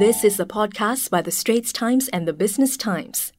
This is a podcast by the Straits Times and the Business Times.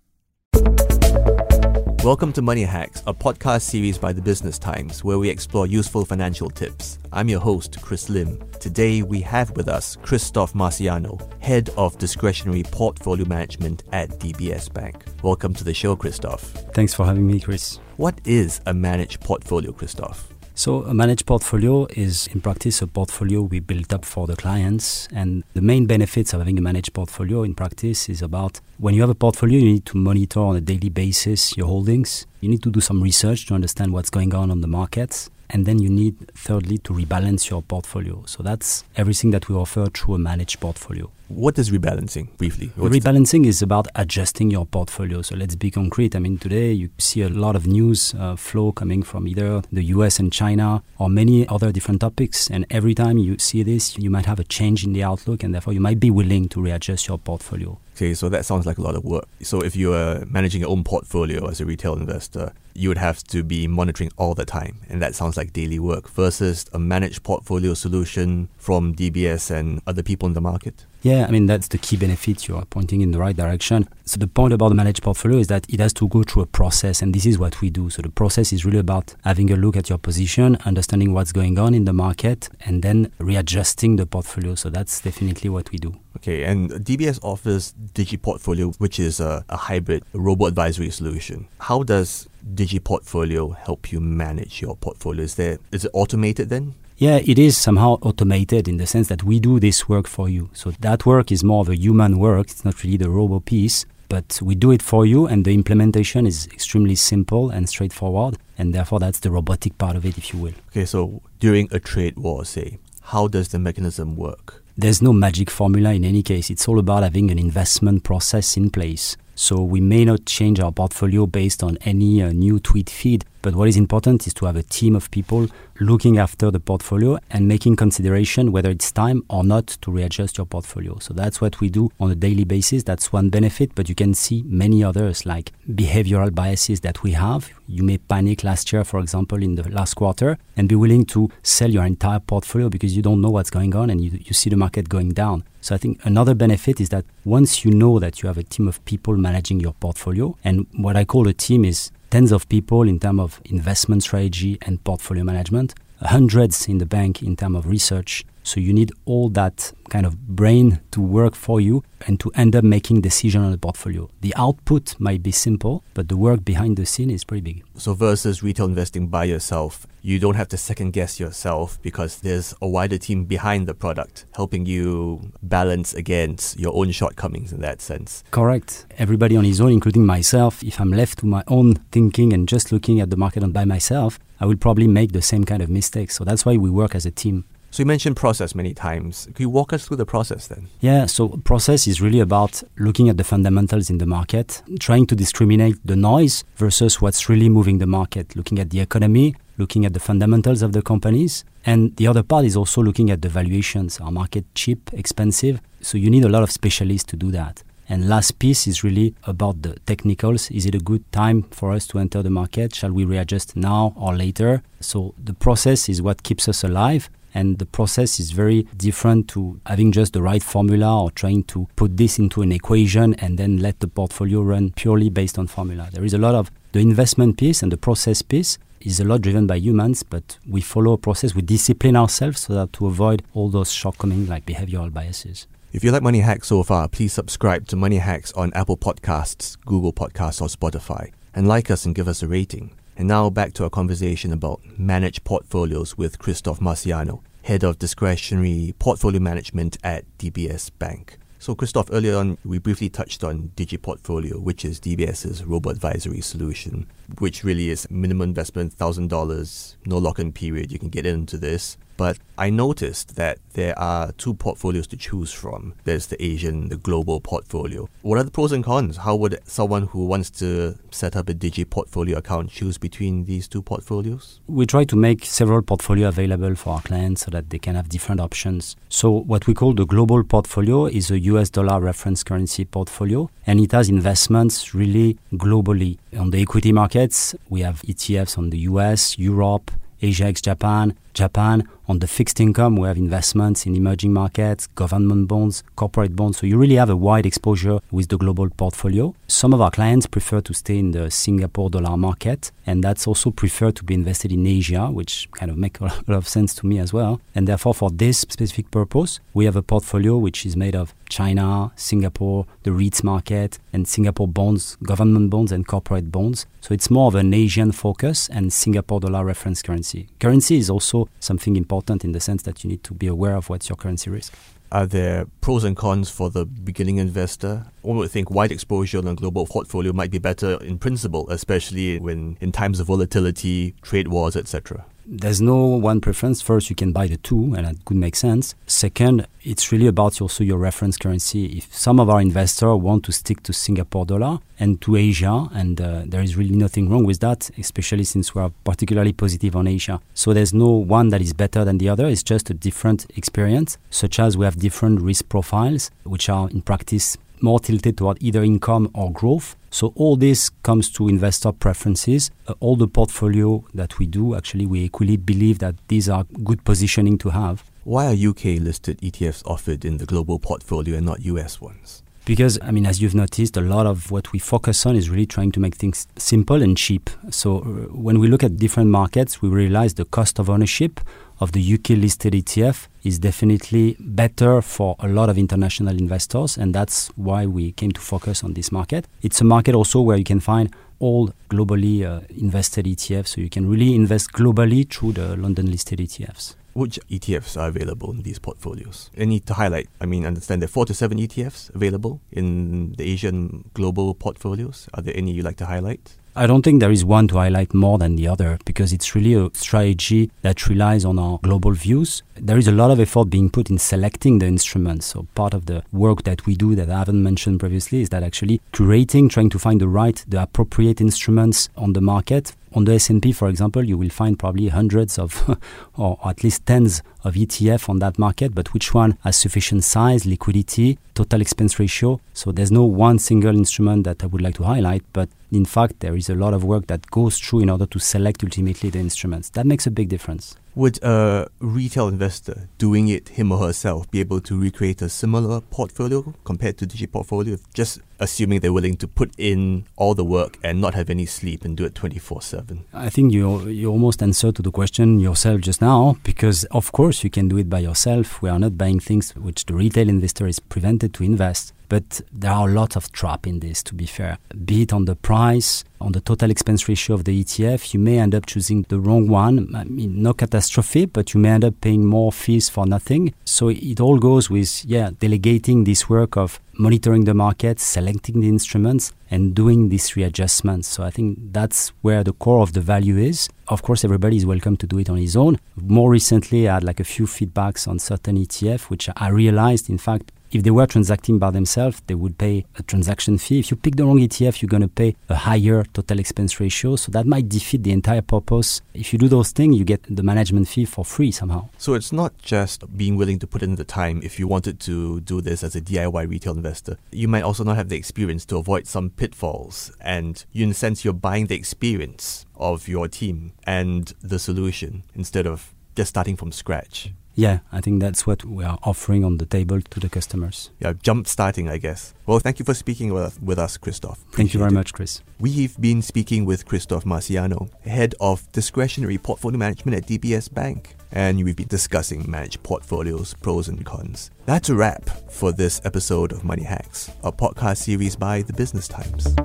Welcome to Money Hacks, a podcast series by the Business Times where we explore useful financial tips. I'm your host, Chris Lim. Today we have with us Christophe Marciano, Head of Discretionary Portfolio Management at DBS Bank. Welcome to the show, Christophe. Thanks for having me, Chris. What is a managed portfolio, Christophe? So, a managed portfolio is, in practice, a portfolio we built up for the clients. And the main benefits of having a managed portfolio in practice is about when you have a portfolio, you need to monitor on a daily basis your holdings. You need to do some research to understand what's going on on the markets. And then you need, thirdly, to rebalance your portfolio. So that's everything that we offer through a managed portfolio. What is rebalancing, briefly? What's rebalancing is about adjusting your portfolio. So let's be concrete. I mean, today you see a lot of news uh, flow coming from either the US and China or many other different topics. And every time you see this, you might have a change in the outlook, and therefore you might be willing to readjust your portfolio. Okay, so that sounds like a lot of work. So if you are managing your own portfolio as a retail investor, you would have to be monitoring all the time, and that sounds like daily work versus a managed portfolio solution from DBS and other people in the market. Yeah, I mean, that's the key benefit. You are pointing in the right direction. So, the point about the managed portfolio is that it has to go through a process, and this is what we do. So, the process is really about having a look at your position, understanding what's going on in the market, and then readjusting the portfolio. So, that's definitely what we do. Okay, and DBS offers DigiPortfolio, which is a, a hybrid robo advisory solution. How does DigiPortfolio help you manage your portfolio? Is, there, is it automated then? Yeah, it is somehow automated in the sense that we do this work for you. So that work is more of a human work. It's not really the robo piece, but we do it for you, and the implementation is extremely simple and straightforward. And therefore, that's the robotic part of it, if you will. Okay, so during a trade war, say, how does the mechanism work? There's no magic formula in any case. It's all about having an investment process in place. So we may not change our portfolio based on any uh, new tweet feed, but what is important is to have a team of people looking after the portfolio and making consideration whether it's time or not to readjust your portfolio. So that's what we do on a daily basis. That's one benefit, but you can see many others like behavioral biases that we have. You may panic last year, for example, in the last quarter and be willing to sell your entire portfolio because you don't know what's going on and you, you see the market going down. So I think another benefit is that once you know that you have a team of people managing your portfolio, and what I call a team is tens of people in terms of investment strategy and portfolio management, hundreds in the bank in terms of research. So you need all that kind of brain to work for you and to end up making decision on the portfolio. The output might be simple, but the work behind the scene is pretty big. So versus retail investing by yourself, you don't have to second guess yourself because there's a wider team behind the product helping you balance against your own shortcomings in that sense. Correct. Everybody on his own, including myself, if I'm left to my own thinking and just looking at the market by myself, I will probably make the same kind of mistakes. So that's why we work as a team. So you mentioned process many times. Could you walk us through the process then? Yeah, so process is really about looking at the fundamentals in the market, trying to discriminate the noise versus what's really moving the market, looking at the economy, looking at the fundamentals of the companies. And the other part is also looking at the valuations. Are market cheap, expensive? So you need a lot of specialists to do that. And last piece is really about the technicals. Is it a good time for us to enter the market? Shall we readjust now or later? So the process is what keeps us alive. And the process is very different to having just the right formula or trying to put this into an equation and then let the portfolio run purely based on formula. There is a lot of the investment piece and the process piece is a lot driven by humans, but we follow a process, we discipline ourselves so that to avoid all those shortcomings like behavioral biases. If you like Money Hacks so far, please subscribe to Money Hacks on Apple Podcasts, Google Podcasts, or Spotify, and like us and give us a rating. And now back to our conversation about managed portfolios with Christophe Marciano, Head of Discretionary Portfolio Management at DBS Bank. So, Christophe, earlier on, we briefly touched on DigiPortfolio, which is DBS's robo advisory solution, which really is minimum investment, $1,000, no lock in period. You can get into this. But I noticed that there are two portfolios to choose from. There's the Asian, the global portfolio. What are the pros and cons? How would someone who wants to set up a Digi portfolio account choose between these two portfolios? We try to make several portfolio available for our clients so that they can have different options. So what we call the global portfolio is a US dollar reference currency portfolio and it has investments really globally. On the equity markets, we have ETFs on the US, Europe, Asia ex Japan, Japan. On the fixed income, we have investments in emerging markets, government bonds, corporate bonds. So you really have a wide exposure with the global portfolio. Some of our clients prefer to stay in the Singapore dollar market, and that's also prefer to be invested in Asia, which kind of make a lot of sense to me as well. And therefore, for this specific purpose, we have a portfolio which is made of China, Singapore, the REITs market, and Singapore bonds, government bonds, and corporate bonds. So it's more of an Asian focus and Singapore dollar reference currency. Currency is also something important in the sense that you need to be aware of what's your currency risk. Are there pros and cons for the beginning investor? One would think wide exposure on a global portfolio might be better in principle, especially when in times of volatility, trade wars, etc there's no one preference. First, you can buy the two, and that could make sense. Second, it's really about also your reference currency. If some of our investors want to stick to Singapore dollar and to Asia, and uh, there is really nothing wrong with that, especially since we are particularly positive on Asia. So there's no one that is better than the other. It's just a different experience, such as we have different risk profiles, which are in practice more tilted toward either income or growth. So all this comes to investor preferences. Uh, all the portfolio that we do, actually, we equally believe that these are good positioning to have. Why are UK listed ETFs offered in the global portfolio and not US ones? Because, I mean, as you've noticed, a lot of what we focus on is really trying to make things simple and cheap. So uh, when we look at different markets, we realize the cost of ownership of the UK listed ETF is definitely better for a lot of international investors, and that's why we came to focus on this market. It's a market also where you can find all globally uh, invested ETFs, so you can really invest globally through the London listed ETFs. Which ETFs are available in these portfolios? Any to highlight? I mean, understand there are four to seven ETFs available in the Asian global portfolios. Are there any you'd like to highlight? I don't think there is one to highlight more than the other because it's really a strategy that relies on our global views. There is a lot of effort being put in selecting the instruments. So part of the work that we do that I haven't mentioned previously is that actually curating, trying to find the right, the appropriate instruments on the market on the S&P, for example, you will find probably hundreds of, or at least tens of ETF on that market, but which one has sufficient size, liquidity, total expense ratio? So there's no one single instrument that I would like to highlight, but in fact, there is a lot of work that goes through in order to select ultimately the instruments. That makes a big difference. Would a retail investor doing it him or herself be able to recreate a similar portfolio compared to DigiPortfolio, just assuming they're willing to put in all the work and not have any sleep and do it 24 7? I think you, you almost answered to the question yourself just now, because of course you can do it by yourself. We are not buying things which the retail investor is prevented to invest. But there are a lot of trap in this, to be fair. Be it on the price, on the total expense ratio of the ETF, you may end up choosing the wrong one. I mean, no catastrophe, but you may end up paying more fees for nothing. So it all goes with, yeah, delegating this work of monitoring the market, selecting the instruments, and doing these readjustments. So I think that's where the core of the value is. Of course, everybody is welcome to do it on his own. More recently, I had like a few feedbacks on certain ETF, which I realized, in fact, if they were transacting by themselves, they would pay a transaction fee. If you pick the wrong ETF, you're going to pay a higher total expense ratio. So that might defeat the entire purpose. If you do those things, you get the management fee for free somehow. So it's not just being willing to put in the time if you wanted to do this as a DIY retail investor. You might also not have the experience to avoid some pitfalls. And in a sense, you're buying the experience of your team and the solution instead of just starting from scratch. Yeah, I think that's what we are offering on the table to the customers. Yeah, jump starting, I guess. Well, thank you for speaking with us, with us Christophe. Appreciate thank you very it. much, Chris. We've been speaking with Christophe Marciano, head of discretionary portfolio management at DBS Bank, and we've been discussing managed portfolios, pros and cons. That's a wrap for this episode of Money Hacks, a podcast series by The Business Times.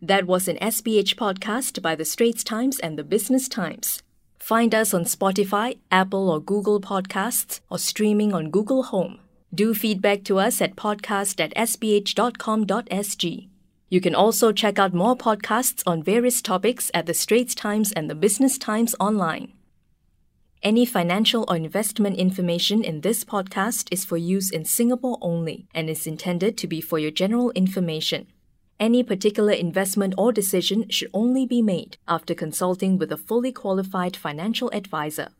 That was an SPH podcast by The Straits Times and The Business Times. Find us on Spotify, Apple or Google Podcasts, or streaming on Google Home. Do feedback to us at podcast at sph.com.sg. You can also check out more podcasts on various topics at the Straits Times and the Business Times online. Any financial or investment information in this podcast is for use in Singapore only and is intended to be for your general information. Any particular investment or decision should only be made after consulting with a fully qualified financial advisor.